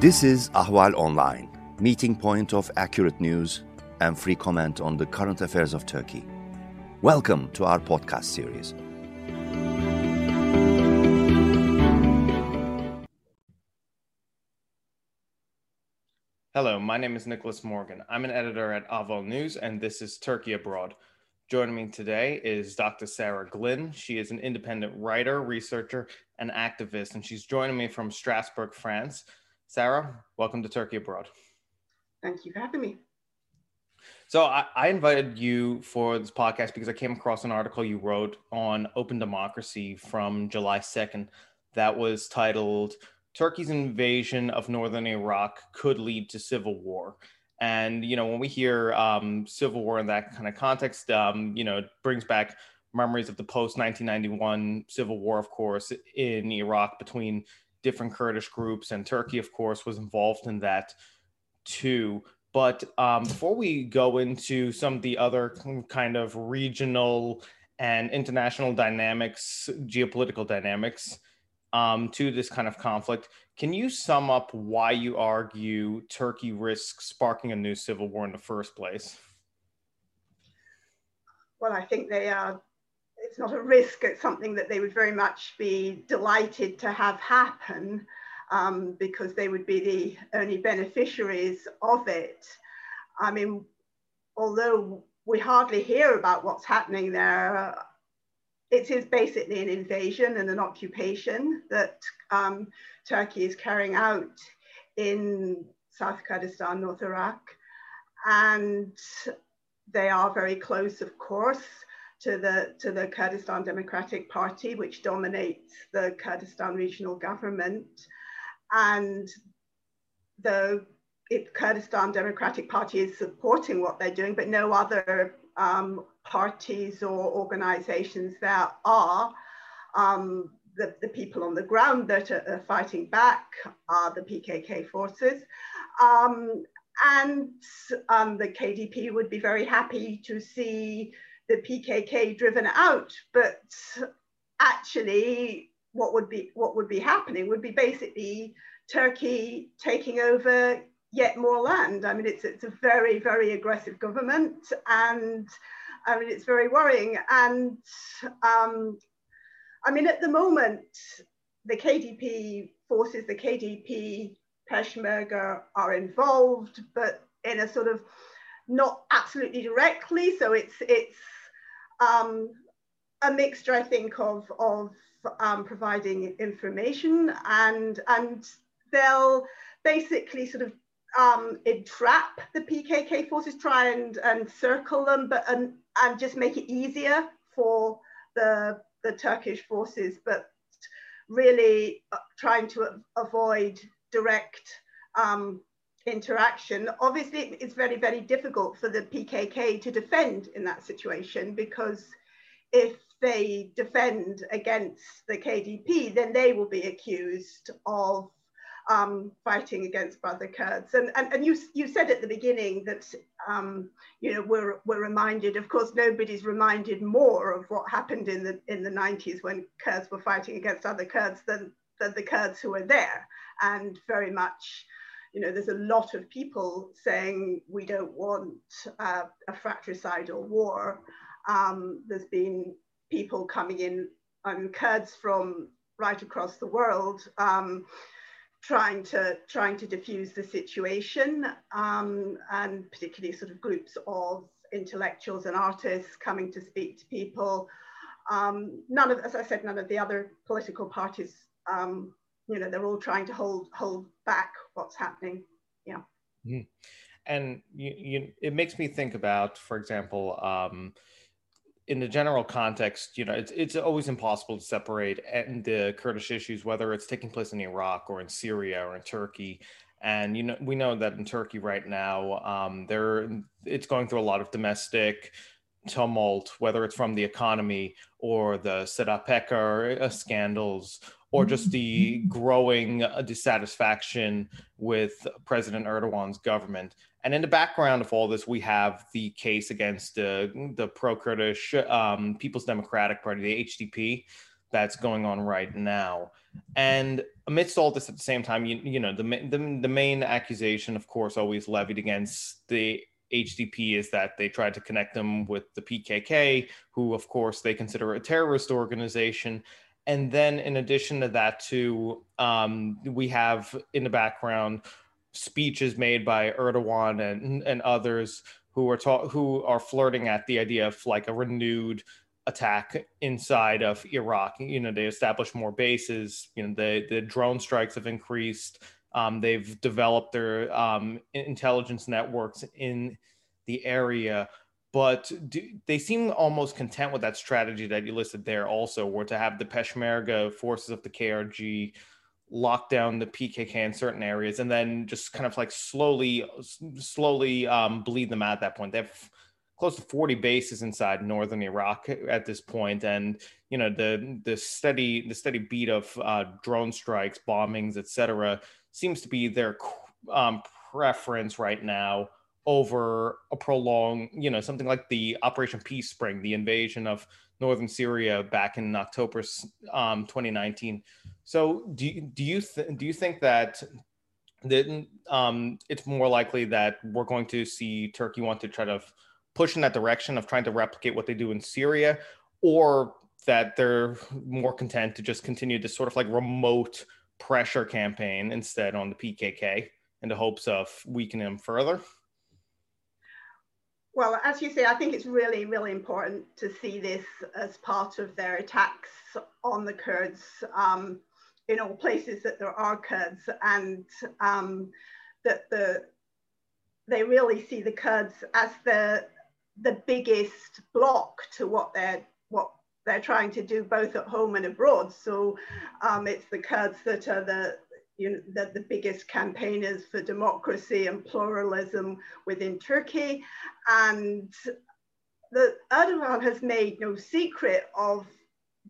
This is Ahval Online, meeting point of accurate news and free comment on the current affairs of Turkey. Welcome to our podcast series. Hello, my name is Nicholas Morgan. I'm an editor at Ahval News, and this is Turkey Abroad. Joining me today is Dr. Sarah Glynn. She is an independent writer, researcher, and activist, and she's joining me from Strasbourg, France. Sarah, welcome to Turkey Abroad. Thank you for having me. So I, I, invited you for this podcast because I came across an article you wrote on open democracy from July 2nd that was titled Turkey's invasion of northern Iraq could lead to civil war. And, you know, when we hear um, civil war in that kind of context, um, you know, it brings back memories of the post 1991 civil war, of course, in Iraq between different Kurdish groups, and Turkey, of course, was involved in that too. But um, before we go into some of the other kind of regional and international dynamics, geopolitical dynamics um, to this kind of conflict, can you sum up why you argue Turkey risks sparking a new civil war in the first place? Well, I think they are it's not a risk, it's something that they would very much be delighted to have happen um, because they would be the only beneficiaries of it. I mean, although we hardly hear about what's happening there, it is basically an invasion and an occupation that um, Turkey is carrying out in South Kurdistan, North Iraq. And they are very close, of course, to the, to the Kurdistan Democratic Party, which dominates the Kurdistan regional government. And the Kurdistan Democratic Party is supporting what they're doing, but no other um, parties or organizations there are. Um, the, the, people on the ground that are, are, fighting back are the PKK forces. Um, and um, the KDP would be very happy to see the PKK driven out, but actually what would be what would be happening would be basically Turkey taking over yet more land. I mean, it's it's a very very aggressive government, and I mean it's very worrying. And um, I mean, at the moment, the KDP forces, the KDP Peshmerga are involved, but in a sort of not absolutely directly. So it's it's um, a mixture, I think, of, of um, providing information and, and they'll basically sort of um, entrap the PKK forces, try and, and circle them, but and, and just make it easier for the, the Turkish forces, but really uh, trying to avoid direct um, interaction. Obviously, it's very, very difficult for the PKK to defend in that situation because if they defend against the KDP, then they will be accused of um, fighting against brother Kurds. And, and, and you, you said at the beginning that, um, you know, we're, we're reminded, of course, nobody's reminded more of what happened in the, in the 90s when Kurds were fighting against other Kurds than, than the Kurds who were there. And very much you know, there's a lot of people saying we don't want uh, a fratricidal war. Um, there's been people coming in, and Kurds from right across the world, um, trying to trying to diffuse the situation, um, and particularly sort of groups of intellectuals and artists coming to speak to people. Um, none of, as I said, none of the other political parties um, you know they're all trying to hold hold back what's happening. Yeah. Mm. and you, you it makes me think about for example um, in the general context you know it's, it's always impossible to separate the kurdish issues whether it's taking place in iraq or in syria or in turkey. And you know we know that in turkey right now um, there it's going through a lot of domestic tumult, whether it's from the economy or the Sedat Peker scandals or just the growing uh, dissatisfaction with President Erdogan's government. And in the background of all this, we have the case against uh, the pro Kurdish um, People's Democratic Party, the HDP, that's going on right now. And amidst all this at the same time, you, you know, the, the, the main accusation, of course, always levied against the HDP is that they tried to connect them with the PKK, who, of course, they consider a terrorist organization. And then, in addition to that, too, um, we have in the background speeches made by Erdogan and, and others who are ta- who are flirting at the idea of like a renewed attack inside of Iraq. You know, they established more bases. You know, the the drone strikes have increased. Um, they've developed their um, intelligence networks in the area, but do, they seem almost content with that strategy that you listed there. Also, were to have the Peshmerga forces of the KRG lock down the PKK in certain areas, and then just kind of like slowly, slowly um, bleed them out at that point. They have close to 40 bases inside northern Iraq at this point, and you know the the steady the steady beat of uh, drone strikes, bombings, etc. seems to be their um, preference right now over a prolonged, you know, something like the Operation Peace Spring, the invasion of northern Syria back in October um, 2019. So, do you, do you th- do you think that that um, it's more likely that we're going to see Turkey want to try to push in that direction of trying to replicate what they do in Syria, or that they're more content to just continue this sort of like remote pressure campaign instead on the PKK in the hopes of weakening them further? Well, as you say, I think it's really, really important to see this as part of their attacks on the Kurds um, in all places that there are Kurds, and um, that the they really see the Kurds as the the biggest block to what they're what they're trying to do both at home and abroad. So um, it's the Kurds that are the you know, the, the biggest campaigners for democracy and pluralism within Turkey. And the, Erdogan has made no secret of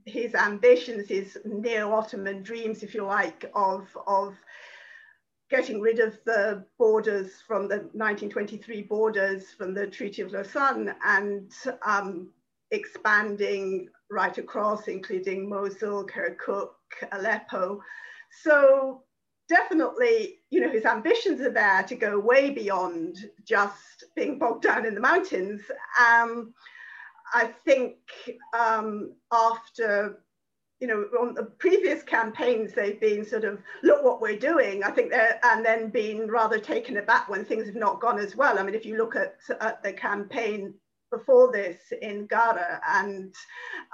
his ambitions, his neo-Ottoman dreams, if you like, of, of getting rid of the borders from the 1923 borders from the Treaty of Lausanne and um, expanding right across, including Mosul, Kirkuk, Aleppo. So definitely, you know, his ambitions are there to go way beyond just being bogged down in the mountains. Um, I think um, after, you know, on the previous campaigns, they've been sort of, look what we're doing. I think they're, and then been rather taken aback when things have not gone as well. I mean, if you look at, at the campaign before this in Gara, and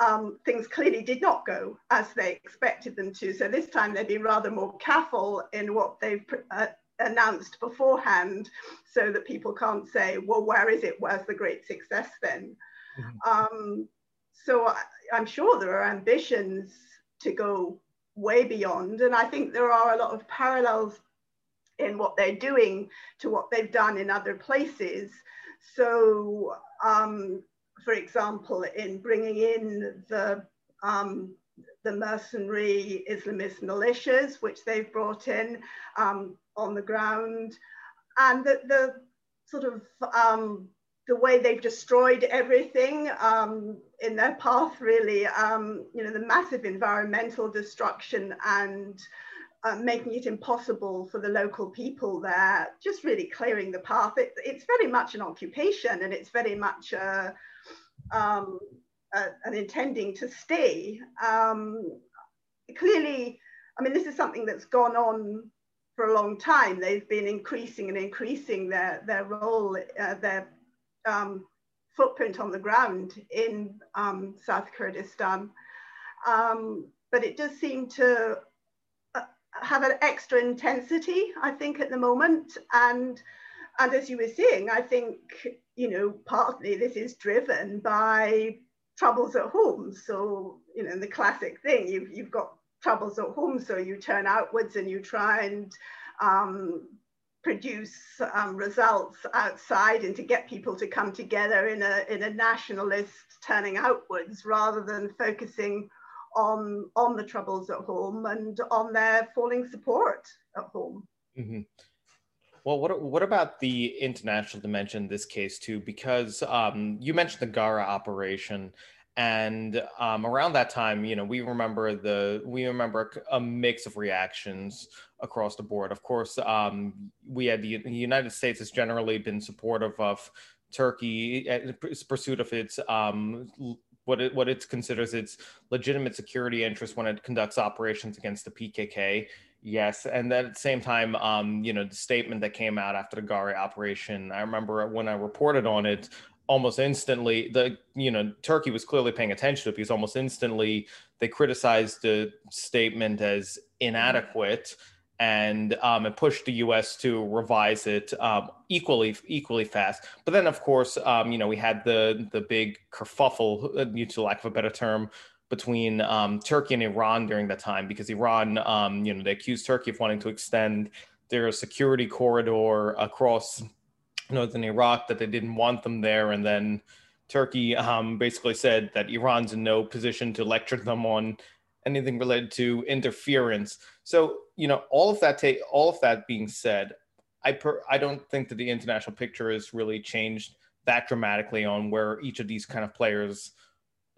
um, things clearly did not go as they expected them to. So this time they've been rather more careful in what they've uh, announced beforehand, so that people can't say, "Well, where is it? Where's the great success then?" Mm-hmm. Um, so I, I'm sure there are ambitions to go way beyond, and I think there are a lot of parallels in what they're doing to what they've done in other places. So um, for example, in bringing in the, um, the mercenary Islamist militias, which they've brought in um, on the ground, and the, the sort of um, the way they've destroyed everything um, in their path, really, um, you know, the massive environmental destruction and uh, making it impossible for the local people there, just really clearing the path. It, it's very much an occupation and it's very much a, um, a, an intending to stay. Um, clearly, I mean, this is something that's gone on for a long time. They've been increasing and increasing their, their role, uh, their um, footprint on the ground in um, South Kurdistan. Um, but it does seem to have an extra intensity, I think, at the moment. And and as you were saying, I think you know partly this is driven by troubles at home. So you know the classic thing you've you've got troubles at home, so you turn outwards and you try and um, produce um, results outside and to get people to come together in a in a nationalist turning outwards rather than focusing on on the troubles at home and on their falling support at home. Mm-hmm. Well, what what about the international dimension in this case too? Because um, you mentioned the Gara operation, and um, around that time, you know, we remember the we remember a mix of reactions across the board. Of course, um, we had the, the, United States has generally been supportive of Turkey in pursuit of its um, what it what it considers its legitimate security interest when it conducts operations against the PKK. Yes, and then at the same time, um, you know, the statement that came out after the Gara operation. I remember when I reported on it, almost instantly the you know turkey was clearly paying attention to it because almost instantly they criticized the statement as inadequate and um, it pushed the U.S. to revise it um, equally equally fast. But then, of course, um, you know, we had the the big kerfuffle, uh, to lack of a better term, between um, Turkey and Iran during that time because Iran, um, you know, they accused Turkey of wanting to extend their security corridor across northern Iraq that they didn't want them there, and then Turkey um, basically said that Iran's in no position to lecture them on anything related to interference. So you know, all of that take all of that being said, I per, I don't think that the international picture has really changed that dramatically on where each of these kind of players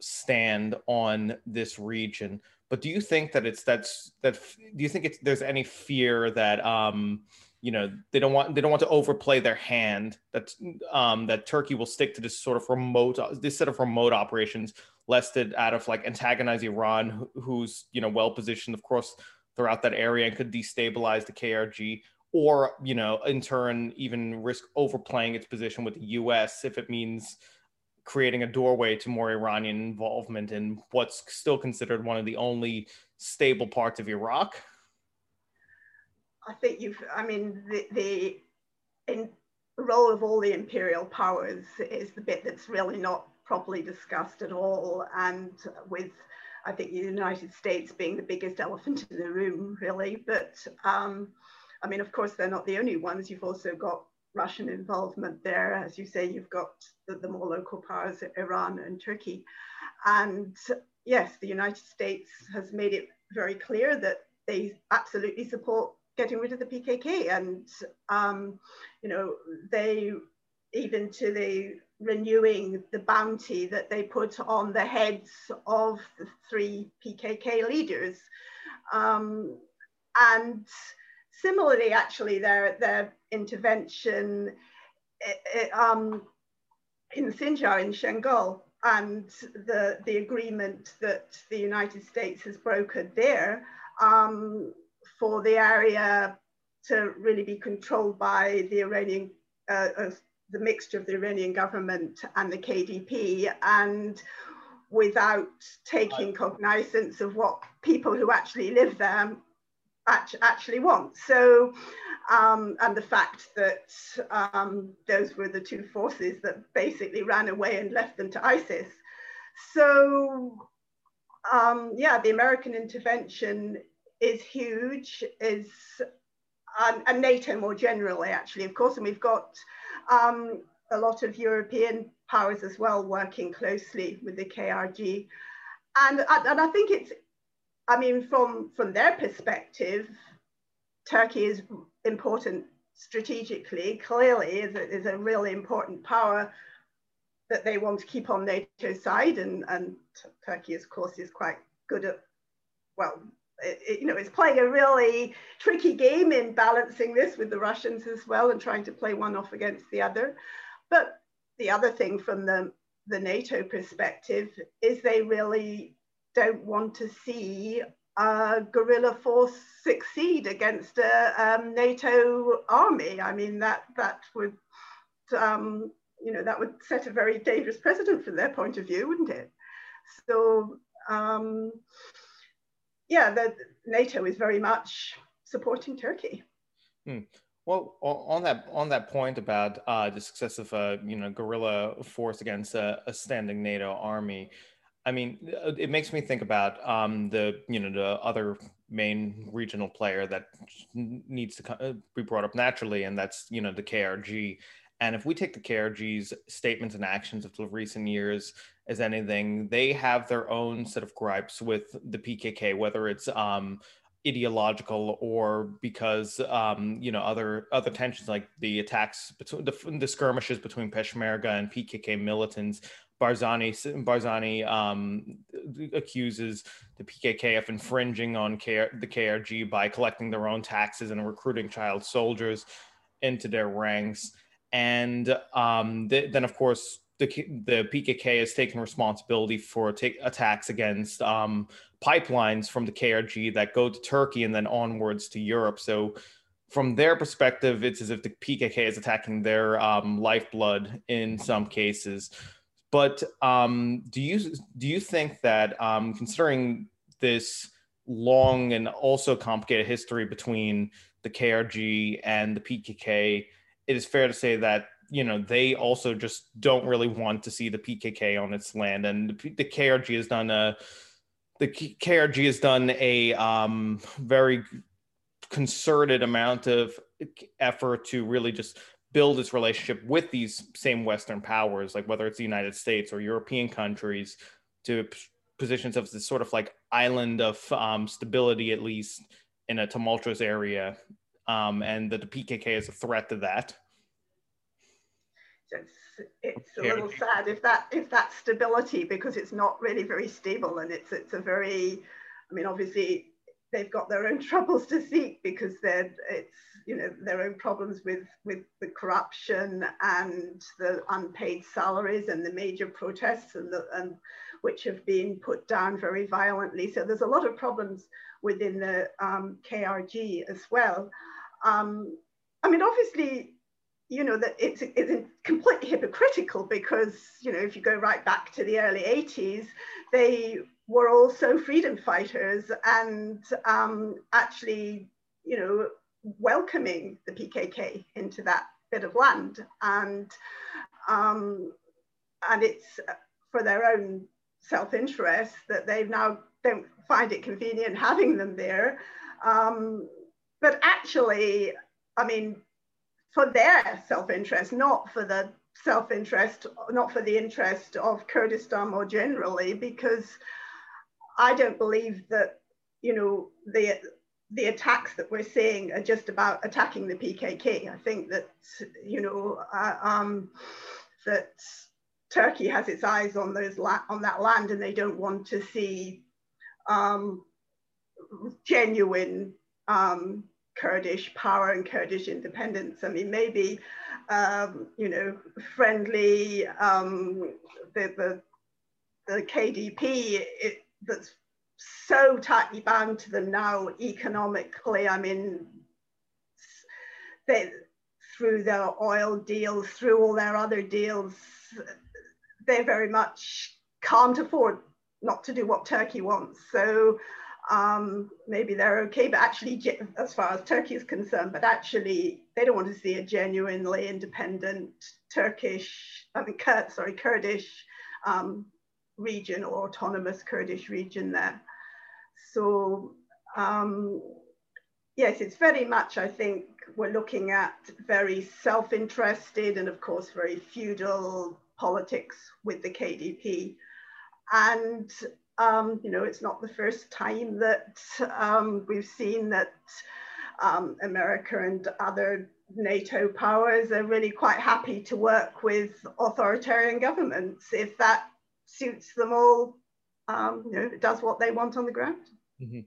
stand on this region. But do you think that it's that's that? Do you think it's there's any fear that um, you know they don't want they don't want to overplay their hand that um, that Turkey will stick to this sort of remote this set of remote operations lest it out of like antagonize Iran who's you know well positioned of course throughout that area and could destabilize the KRG or you know in turn even risk overplaying its position with the US if it means creating a doorway to more Iranian involvement in what's still considered one of the only stable parts of Iraq I think you've, I mean, the, the in, role of all the imperial powers is the bit that's really not properly discussed at all. And with, I think, the United States being the biggest elephant in the room, really. But um, I mean, of course, they're not the only ones. You've also got Russian involvement there. As you say, you've got the, the more local powers, Iran and Turkey. And yes, the United States has made it very clear that they absolutely support getting rid of the PKK. And, um, you know, they, even to the renewing the bounty that they put on the heads of the three PKK leaders. Um, and similarly, actually, their, their intervention eh, eh, um, in Sinjar, in Shangal, and the, the agreement that the United States has brokered there um, for the area to really be controlled by the Iranian, uh, uh, the mixture of the Iranian government and the KDP, and without taking cognizance of what people who actually live there actually want. So, um, and the fact that um, those were the two forces that basically ran away and left them to ISIS. So, um, yeah, the American intervention is huge, is um, and NATO more generally, actually, of course, and we've got um, a lot of European powers as well working closely with the KRG, and and I think it's, I mean, from from their perspective, Turkey is important strategically. Clearly, is a, is a really important power that they want to keep on NATO's side, and and Turkey, of course, is quite good at well it, you know, it's playing a really tricky game in balancing this with the Russians as well and trying to play one off against the other. But the other thing from the, the NATO perspective is they really don't want to see a guerrilla force succeed against a um, NATO army. I mean, that, that would, um, you know, that would set a very dangerous precedent from their point of view, wouldn't it? So, um, yeah, the, NATO is very much supporting Turkey. Hmm. Well, on that on that point about uh, the success of a you know guerrilla force against a, a, standing NATO army, I mean, it makes me think about um, the you know the other main regional player that needs to be brought up naturally, and that's you know the KRG. And if we take the KRG's statements and actions of the recent years as anything, they have their own set of gripes with the PKK, whether it's um, ideological or because um, you know other other tensions like the attacks between the, the skirmishes between Peshmerga and PKK militants Barzani Barzani um, accuses the PKK of infringing on K- the KRG by collecting their own taxes and recruiting child soldiers into their ranks. And um, th- then, of course, the, the PKK has taken responsibility for take attacks against um, pipelines from the KRG that go to Turkey and then onwards to Europe. So, from their perspective, it's as if the PKK is attacking their um, lifeblood in some cases. But um, do you do you think that um, considering this long and also complicated history between the KRG and the PKK, it is fair to say that you know they also just don't really want to see the PKK on its land, and the, KRG has done a the KRG has done a um, very concerted amount of effort to really just build its relationship with these same Western powers, like whether it's the United States or European countries, to positions of this sort of like island of um, stability, at least in a tumultuous area, um, and that the PKK is a threat to that. It's, it's a little sad if that if that stability because it's not really very stable and it's it's a very, I mean obviously they've got their own troubles to seek because they're it's you know their own problems with with the corruption and the unpaid salaries and the major protests and the and which have been put down very violently. So there's a lot of problems within the um, KRG as well. Um, I mean, obviously, you know that it's, it's completely hypocritical because you know if you go right back to the early 80s, they were also freedom fighters and um, actually, you know, welcoming the PKK into that bit of land. And, um, and it's for their own self-interest that they now don't find it convenient having them there. Um, but actually, I mean, for their self-interest, not for the self-interest, not for the interest of Kurdistan more generally, because I don't believe that, you know, the the attacks that we're seeing are just about attacking the PKK. I think that, you know, uh, um, that Turkey has its eyes on those on that land, and they don't want to see um, genuine um, Kurdish power and Kurdish independence. I mean, maybe um, you know, friendly um, the, the the KDP. It, that's so tightly bound to them now economically. I mean, they through their oil deals, through all their other deals, they very much can't afford not to do what Turkey wants. So um, maybe they're okay, but actually, as far as Turkey is concerned, but actually, they don't want to see a genuinely independent Turkish, I mean, Kurd, sorry, Kurdish um, region or autonomous Kurdish region there. So um, yes, it's very much, I think, we're looking at very self-interested and of course very feudal politics with the KDP. And, um, you know, it's not the first time that um, we've seen that um, America and other NATO powers are really quite happy to work with authoritarian governments if that suits them all, um, you know, does what they want on the ground. Mm-hmm.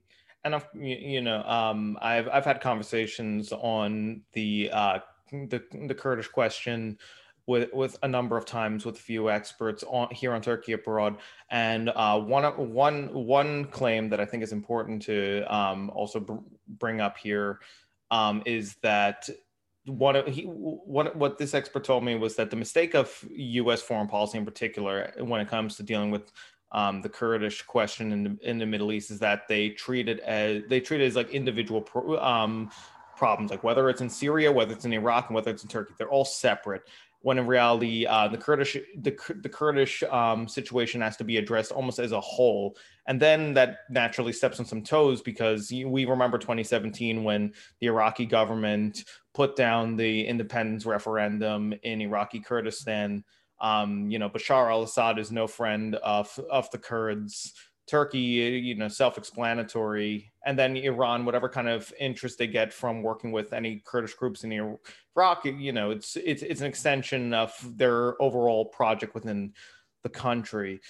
And I've, you know, um, I've I've had conversations on the uh, the the Kurdish question with with a number of times with a few experts on here on Turkey abroad, and uh, one one one claim that I think is important to um, also br- bring up here um, is that what he what what this expert told me was that the mistake of U.S. foreign policy in particular when it comes to dealing with um, the Kurdish question in the, in the Middle East is that they treat it as they treat it as like individual pro, um, problems, like whether it's in Syria, whether it's in Iraq, and whether it's in Turkey, they're all separate. When in reality, uh, the Kurdish the, the Kurdish um, situation has to be addressed almost as a whole, and then that naturally steps on some toes because we remember 2017 when the Iraqi government put down the independence referendum in Iraqi Kurdistan um, you know, Bashar al-Assad is no friend of of the Kurds. Turkey, you know, self-explanatory, and then Iran, whatever kind of interest they get from working with any Kurdish groups in Iraq, you know, it's it's it's an extension of their overall project within the country.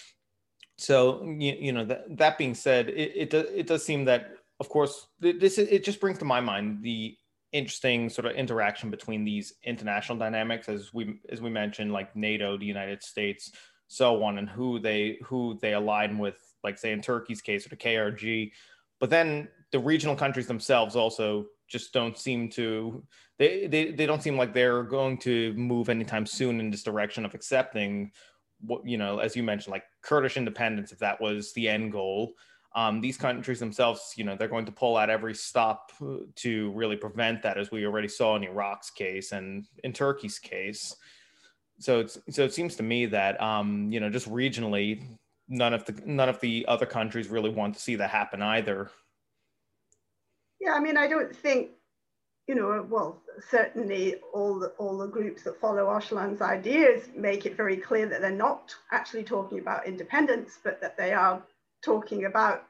So you, you know that that being said, it it does, it does seem that of course this it just brings to my mind the interesting sort of interaction between these international dynamics as we as we mentioned like NATO, the United States, so on, and who they who they align with, like say in Turkey's case or the KRG, but then the regional countries themselves also just don't seem to they, they they don't seem like they're going to move anytime soon in this direction of accepting what you know as you mentioned like kurdish independence if that was the end goal. Um, these countries themselves you know they're going to pull out every stop to really prevent that as we already saw in iraq's case and in turkey's case. So it's so it seems to me that um, you know just regionally none of the none of the other countries really want to see that happen either yeah, I mean, I don't think, you know, well, certainly all the, all the groups that follow Öcalan's ideas make it very clear that they're not actually talking about independence, but that they are talking about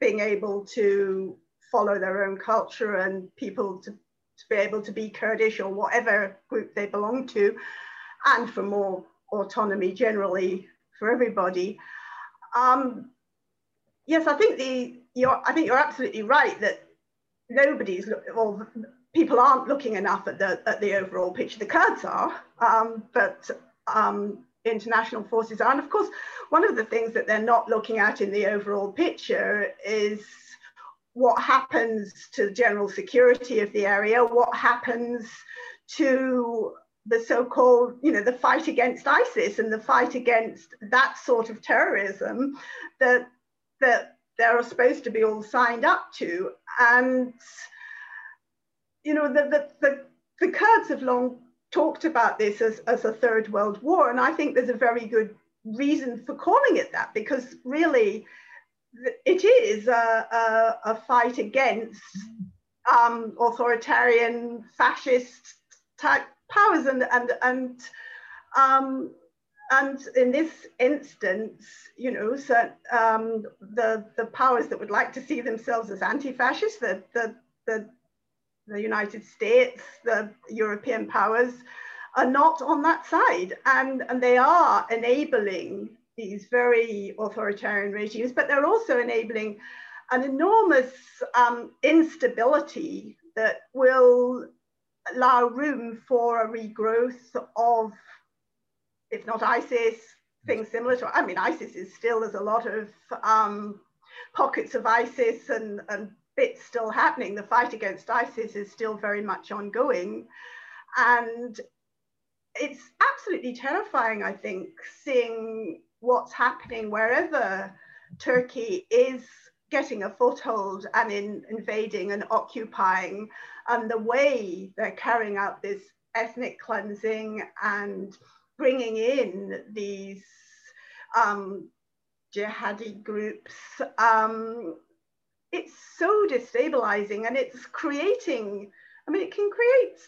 being able to follow their own culture and people to, to be able to be Kurdish or whatever group they belong to, and for more autonomy generally for everybody. Um, yes, I think the you're, I think you're absolutely right that nobody's well people aren't looking enough at the at the overall picture. The kurds are um, but um, international forces are. And of course one of the things that they're not looking at in the overall picture is what happens to the general security of the area what happens to the so-called you know the fight against isis and the fight against that sort of terrorism that that they're supposed to be all signed up to. And, you know, the, the, the, the Kurds have long talked about this as, as a third world war. And I think there's a very good reason for calling it that because really it is a, a, a fight against um, authoritarian fascist type powers and, and, and um, and in this instance, you know, so, um, the, the powers that would like to see themselves as anti-fascist, the, the, the, the United States, the European powers, are not on that side. And, and they are enabling these very authoritarian regimes, but they're also enabling an enormous um, instability that will allow room for a regrowth of if not ISIS, things similar to, I mean, ISIS is still, there's a lot of um, pockets of ISIS and, and bits still happening. The fight against ISIS is still very much ongoing. And it's absolutely terrifying, I think, seeing what's happening wherever Turkey is getting a foothold and in invading and occupying, and the way they're carrying out this ethnic cleansing and bringing in these um, jihadi groups, um, it's so destabilizing and it's creating, I mean, it can create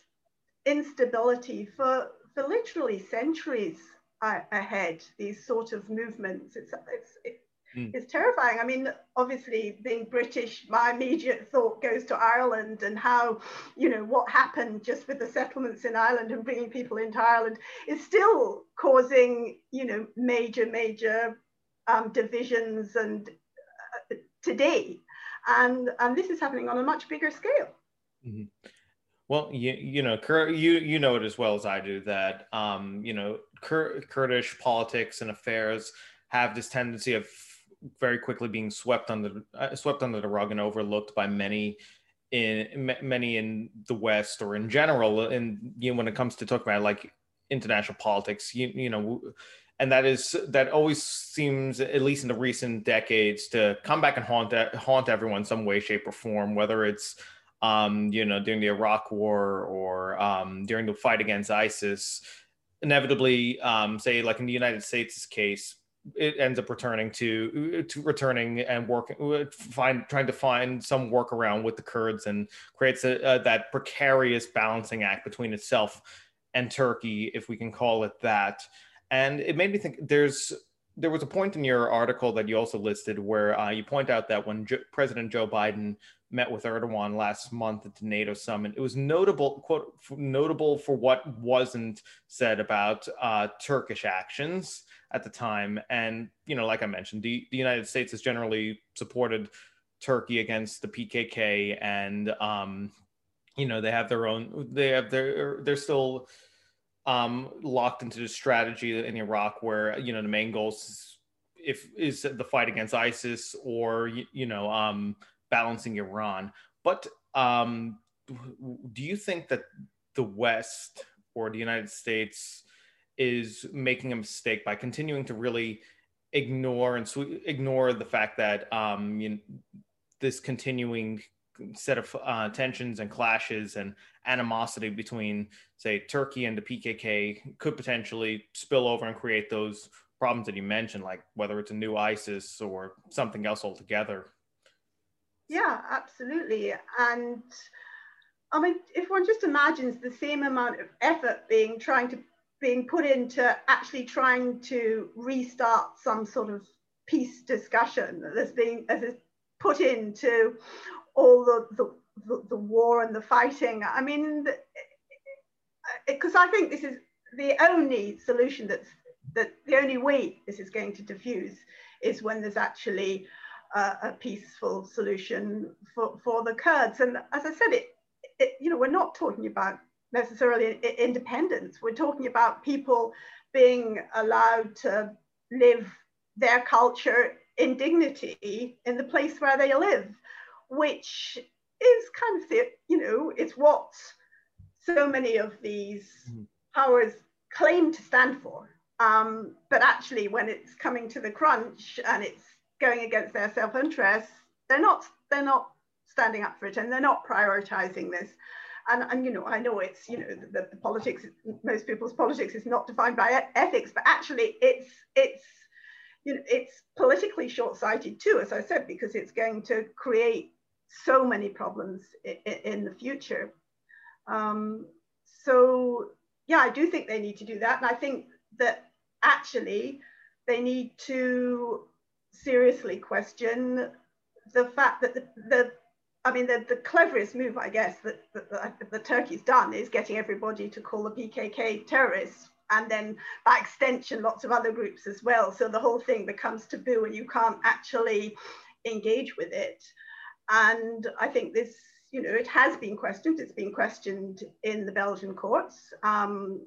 instability for, for literally centuries uh, ahead, these sort of movements. It's, it's, it, mm. it's terrifying. I mean, obviously, being British, my immediate thought goes to Ireland and how, you know, what happened just with the settlements in Ireland and bringing people into Ireland is still causing, you know, major, major um, divisions and uh, today. And, and this is happening on a much bigger scale. Mm-hmm. Well, you, you know, you you know it as well as I do that um, you know Kur- Kurdish politics and affairs have this tendency of very quickly being swept under uh, swept under the rug and overlooked by many in many in the West or in general. And you know, when it comes to talking about like international politics, you you know, and that is that always seems, at least in the recent decades, to come back and haunt haunt everyone some way, shape, or form. Whether it's um, you know during the Iraq War or um, during the fight against ISIS, inevitably, um, say like in the United States' case, it ends up returning to to returning and working find trying to find some workaround with the Kurds and creates a, a, that precarious balancing act between itself and Turkey, if we can call it that. And it made me think there's there was a point in your article that you also listed where uh, you point out that when jo- President Joe Biden met with Erdogan last month at the NATO summit. It was notable, quote, notable for what wasn't said about uh, Turkish actions at the time. And, you know, like I mentioned, the, the United States has generally supported Turkey against the PKK. And, um, you know, they have their own, they have their, they're still um, locked into the strategy in Iraq where, you know, the main goals if is the fight against ISIS or, you know, um, balancing Iran. But um, do you think that the West or the United States is making a mistake by continuing to really ignore and sw- ignore the fact that um, you know, this continuing set of uh, tensions and clashes and animosity between, say, Turkey and the PKK could potentially spill over and create those problems that you mentioned, like whether it's a new ISIS or something else altogether. Yeah, absolutely. And I mean, if one just imagines the same amount of effort being trying to being put into actually trying to restart some sort of peace discussion that's being as is put into all the, the, the, war and the fighting. I mean, because I think this is the only solution that's that the only way this is going to diffuse is when there's actually a peaceful solution for, for the Kurds. And as I said, it, it, you know, we're not talking about necessarily independence. We're talking about people being allowed to live their culture in dignity in the place where they live, which is kind of the, you know, it's what so many of these mm-hmm. powers claim to stand for. Um, but actually, when it's coming to the crunch and it's going against their self-interest, they're not they're not standing up for it and they're not prioritizing this. And, and you know, I know it's you know the, the politics. Most people's politics is not defined by ethics, but actually, it's it's you know it's politically short-sighted too, as I said, because it's going to create so many problems in, in the future. Um, so yeah, I do think they need to do that, and I think that actually they need to seriously question the fact that the, the I mean, the, the cleverest move, I guess, that, that, that, that Turkey's done is getting everybody to call the PKK terrorists, and then by extension, lots of other groups as well. So the whole thing becomes taboo, and you can't actually engage with it. And I think this, you know, it has been questioned. It's been questioned in the Belgian courts, um,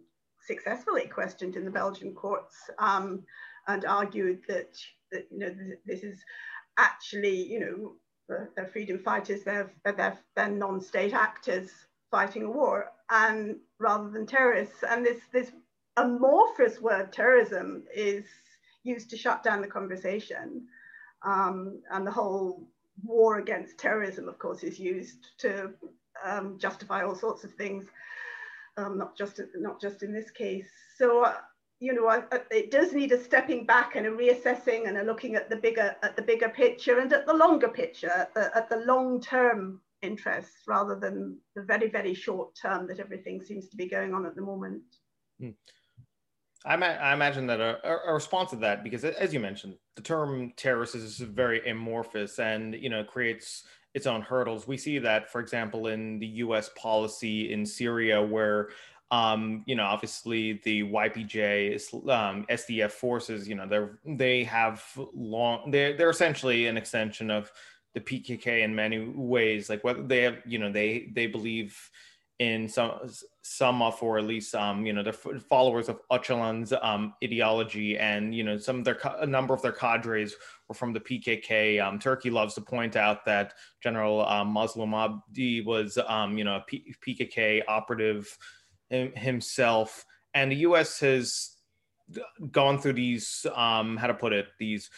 successfully questioned in the Belgian courts, um, and argued that that you know this is actually you know they're freedom fighters they're they're, they're non-state actors fighting a war and rather than terrorists. And this this amorphous word terrorism is used to shut down the conversation. Um, and the whole war against terrorism of course is used to um, justify all sorts of things um, not just not just in this case. So you know, it does need a stepping back and a reassessing and a looking at the bigger at the bigger picture and at the longer picture, at the, at the long term interests rather than the very very short term that everything seems to be going on at the moment. Hmm. I, ma- I, imagine that a, a, response to that, because as you mentioned, the term terrorist is very amorphous and you know creates its own hurdles. We see that, for example, in the U.S. policy in Syria, where um, you know, obviously the YPJ, um, SDF forces, you know, they're they have long, they're they're essentially an extension of the PKK in many ways. Like what they have, you know, they they believe in some some of or at least um you know the followers of Öcalan's um ideology and you know some of their a number of their cadres were from the PKK um Turkey loves to point out that General um, Mazlum Abdi was um you know a P- PKK operative himself. And the U.S. has gone through these, um, how to put it, these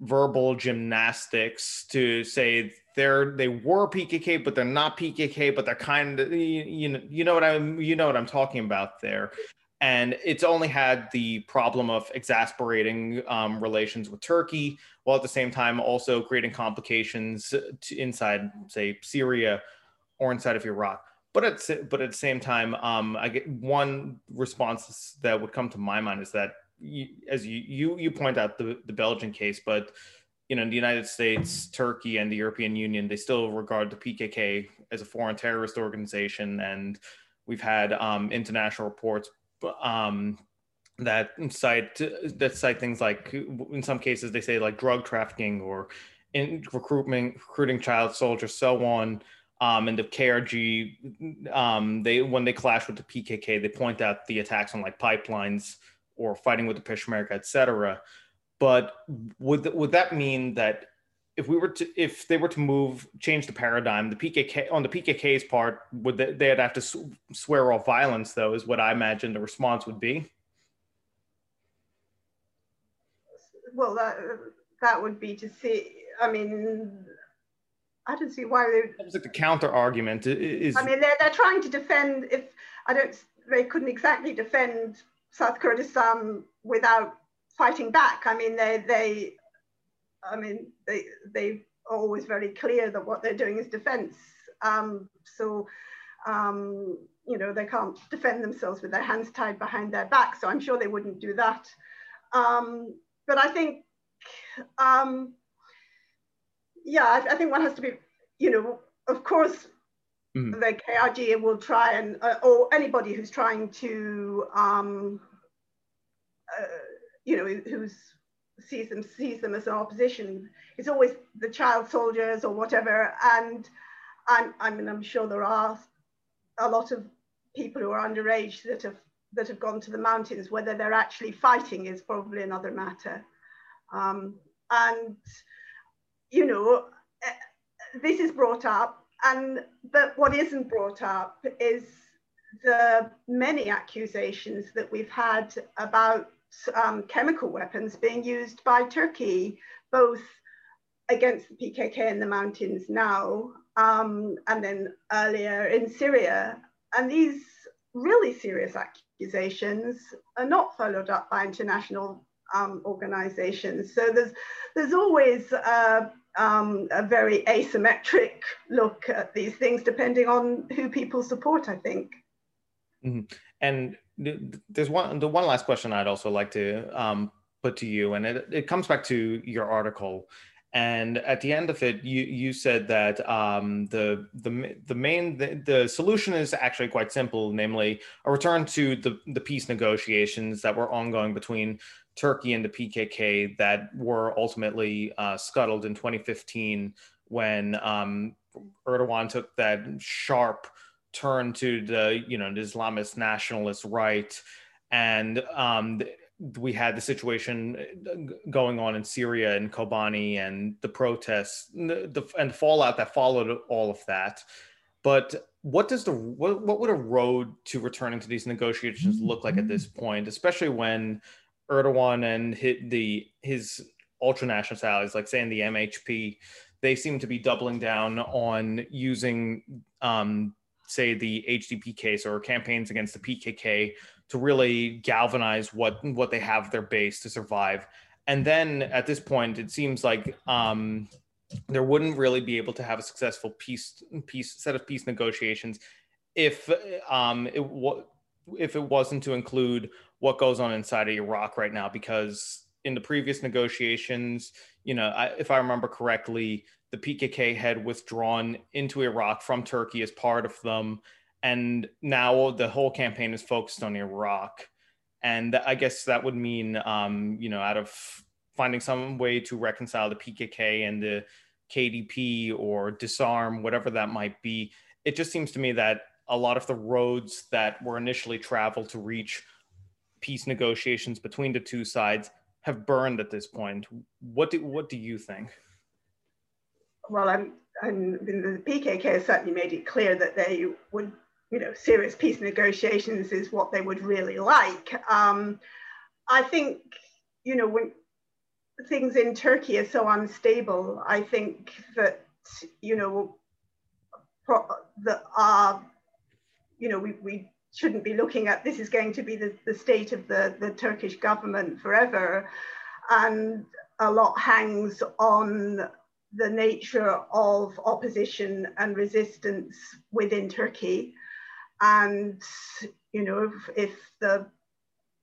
verbal gymnastics to say they're they were PKK, but they're not PKK, but they're kind of you, you know you know what I'm you know what I'm talking about there. And it's only had the problem of exasperating um, relations with Turkey, while at the same time also creating complications inside, say, Syria or inside of Iraq but at but at the same time, um, I get one response that would come to my mind is that you, as you you you point out the the Belgian case, but you know, the United States, Turkey, and the European Union, they still regard the PKK as a foreign terrorist organization, and we've had um, international reports um, that cite that cite things like in some cases they say like drug trafficking or in recruitment recruiting child soldiers so on um, and the KRG um, they when they clash with the PKK they point out the attacks on like pipelines or fighting with the Peshmerga etc but would would that mean that if we were to if they were to move change the paradigm the pkk on the pkk's part would they, they'd have to swear off violence though is what i imagine the response would be? Well that that would be to see i mean i don't see why they it's like the counter argument is i mean they're, they're trying to defend if i don't they couldn't exactly defend south kurdistan without fighting back i mean they they I mean, they they are always very clear that what they're doing is defense. Um, so, um, you know, they can't defend themselves with their hands tied behind their back. So I'm sure they wouldn't do that. Um, but I think, um, yeah, I, I, think one has to be, you know, of course, mm. the KRG will try and, uh, or anybody who's trying to, um, uh, you know, who's sees them sees them as an opposition. It's always the child soldiers or whatever. And I'm, I mean, I'm sure there are a lot of people who are underage that have that have gone to the mountains. Whether they're actually fighting is probably another matter. Um, and you know, eh, this is brought up, and but what isn't brought up is the many accusations that we've had about um, chemical weapons being used by Turkey, both against the PKK in the mountains now, um, and then earlier in Syria. And these really serious accusations are not followed up by international um, organizations. So there's, there's always a, um, a very asymmetric look at these things, depending on who people support, I think. Mm-hmm. And there's one the one last question I'd also like to um, put to you, and it, it comes back to your article. And at the end of it, you you said that um, the the the main the, the solution is actually quite simple, namely a return to the the peace negotiations that were ongoing between Turkey and the PKK that were ultimately uh, scuttled in 2015 when um, Erdogan took that sharp turn to the you know the Islamist nationalist right, and um, we had the situation uh, going on in Syria and Kobani and the protests the, the, and fallout that followed all of that. But what does the what, what would a road to returning to these negotiations look like at this point, especially when Erdogan and hit the his ultranationalist allies, like saying the MHP, they seem to be doubling down on using um, say the HDP case or campaigns against the PKK to really galvanize what what they have their base to survive. And then at this point, it seems like um, there wouldn't really be able to have a successful peace peace set of peace negotiations if um, it what if it wasn't to include what goes on inside of Iraq right now, because in the previous negotiations, you know, I, if I remember correctly, the PKK had withdrawn into Iraq from Turkey as part of them. And now the whole campaign is focused on Iraq. And I guess that would mean, um, you know, out of finding some way to reconcile the PKK and the KDP or disarm, whatever that might be, it just seems to me that a lot of the roads that were initially traveled to reach peace negotiations between the two sides have burned at this point. What do what do you think? well, I'm, I'm, the PKK has certainly made it clear that they would, you know, serious peace negotiations is what they would really like. Um, I think, you know, when things in Turkey are so unstable, I think that, you know, that are, you know, we, we shouldn't be looking at this is going to be the, the state of the, the Turkish government forever. And a lot hangs on the nature of opposition and resistance within Turkey. And, you know, if, if the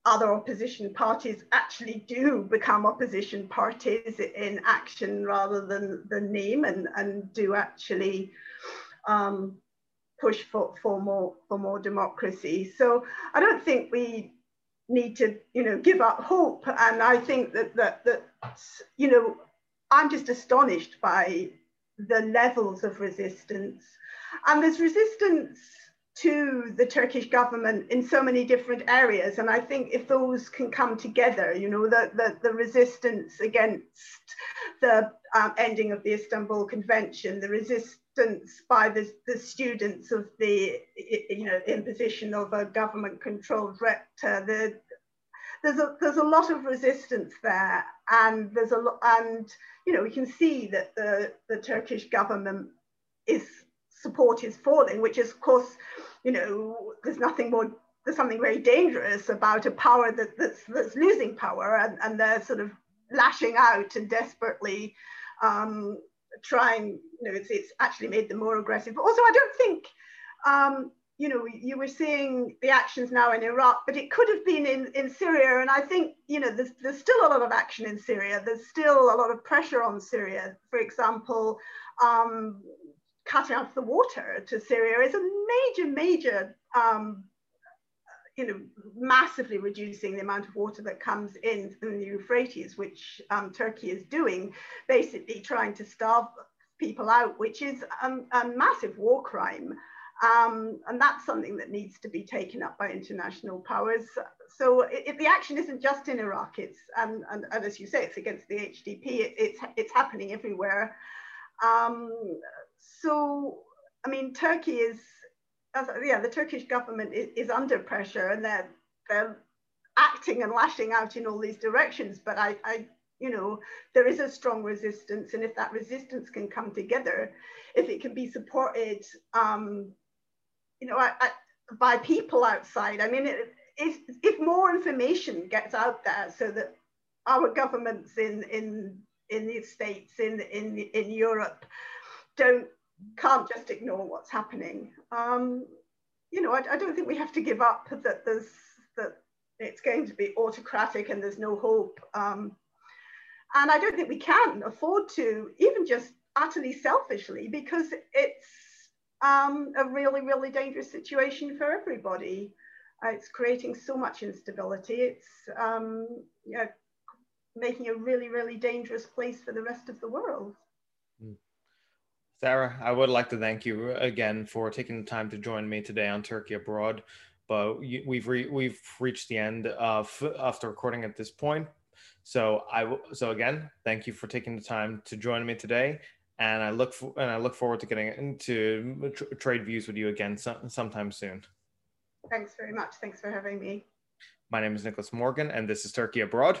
other opposition parties actually do become opposition parties in action rather than the name and, and do actually um, push for, for more for more democracy. So I don't think we need to, you know, give up hope. And I think that that that you know, I'm just astonished by the levels of resistance. And there's resistance to the Turkish government in so many different areas. And I think if those can come together, you know, the, the, the resistance against the um, ending of the Istanbul Convention, the resistance by the, the students of the, you know, imposition of a government controlled rector, the, there's a, there's a lot of resistance there. And there's a lot, and, you know, we can see that the, the Turkish government is support is falling, which is, of course, you know, there's nothing more, there's something very dangerous about a power that, that's, that's losing power and, and they're sort of lashing out and desperately um, trying, you know, it's, it's actually made them more aggressive. But also, I don't think, um, you know, you were seeing the actions now in Iraq, but it could have been in, in Syria. And I think, you know, there's, there's still a lot of action in Syria. There's still a lot of pressure on Syria. For example, um, cutting off the water to Syria is a major, major, um, you know, massively reducing the amount of water that comes in from the Euphrates, which um, Turkey is doing, basically trying to starve people out, which is a, a massive war crime. Um, and that's something that needs to be taken up by international powers. So it, the action isn't just in Iraq, it's, and, and, and, as you say, it's against the HDP, it, it's, it's happening everywhere. Um, so, I mean, Turkey is, yeah, the Turkish government is, is, under pressure and they're, they're acting and lashing out in all these directions. But I, I, you know, there is a strong resistance. And if that resistance can come together, if it can be supported, um, you know, I, I, by people outside, I mean, it, if, if more information gets out there so that our governments in, in, in the States, in, in, in Europe, don't can't just ignore what's happening. Um, you know, I, I, don't think we have to give up that there's that it's going to be autocratic and there's no hope. Um, and I don't think we can afford to, even just utterly selfishly, because it's um, a really, really dangerous situation for everybody. Uh, it's creating so much instability. It's um, you know, making a really, really dangerous place for the rest of the world. Mm. Sarah, I would like to thank you again for taking the time to join me today on Turkey Abroad. But we've re- we've reached the end of of the recording at this point. So I w- so again, thank you for taking the time to join me today, and I look for, and I look forward to getting into tr- trade views with you again some, sometime soon. Thanks very much. Thanks for having me. My name is Nicholas Morgan, and this is Turkey Abroad.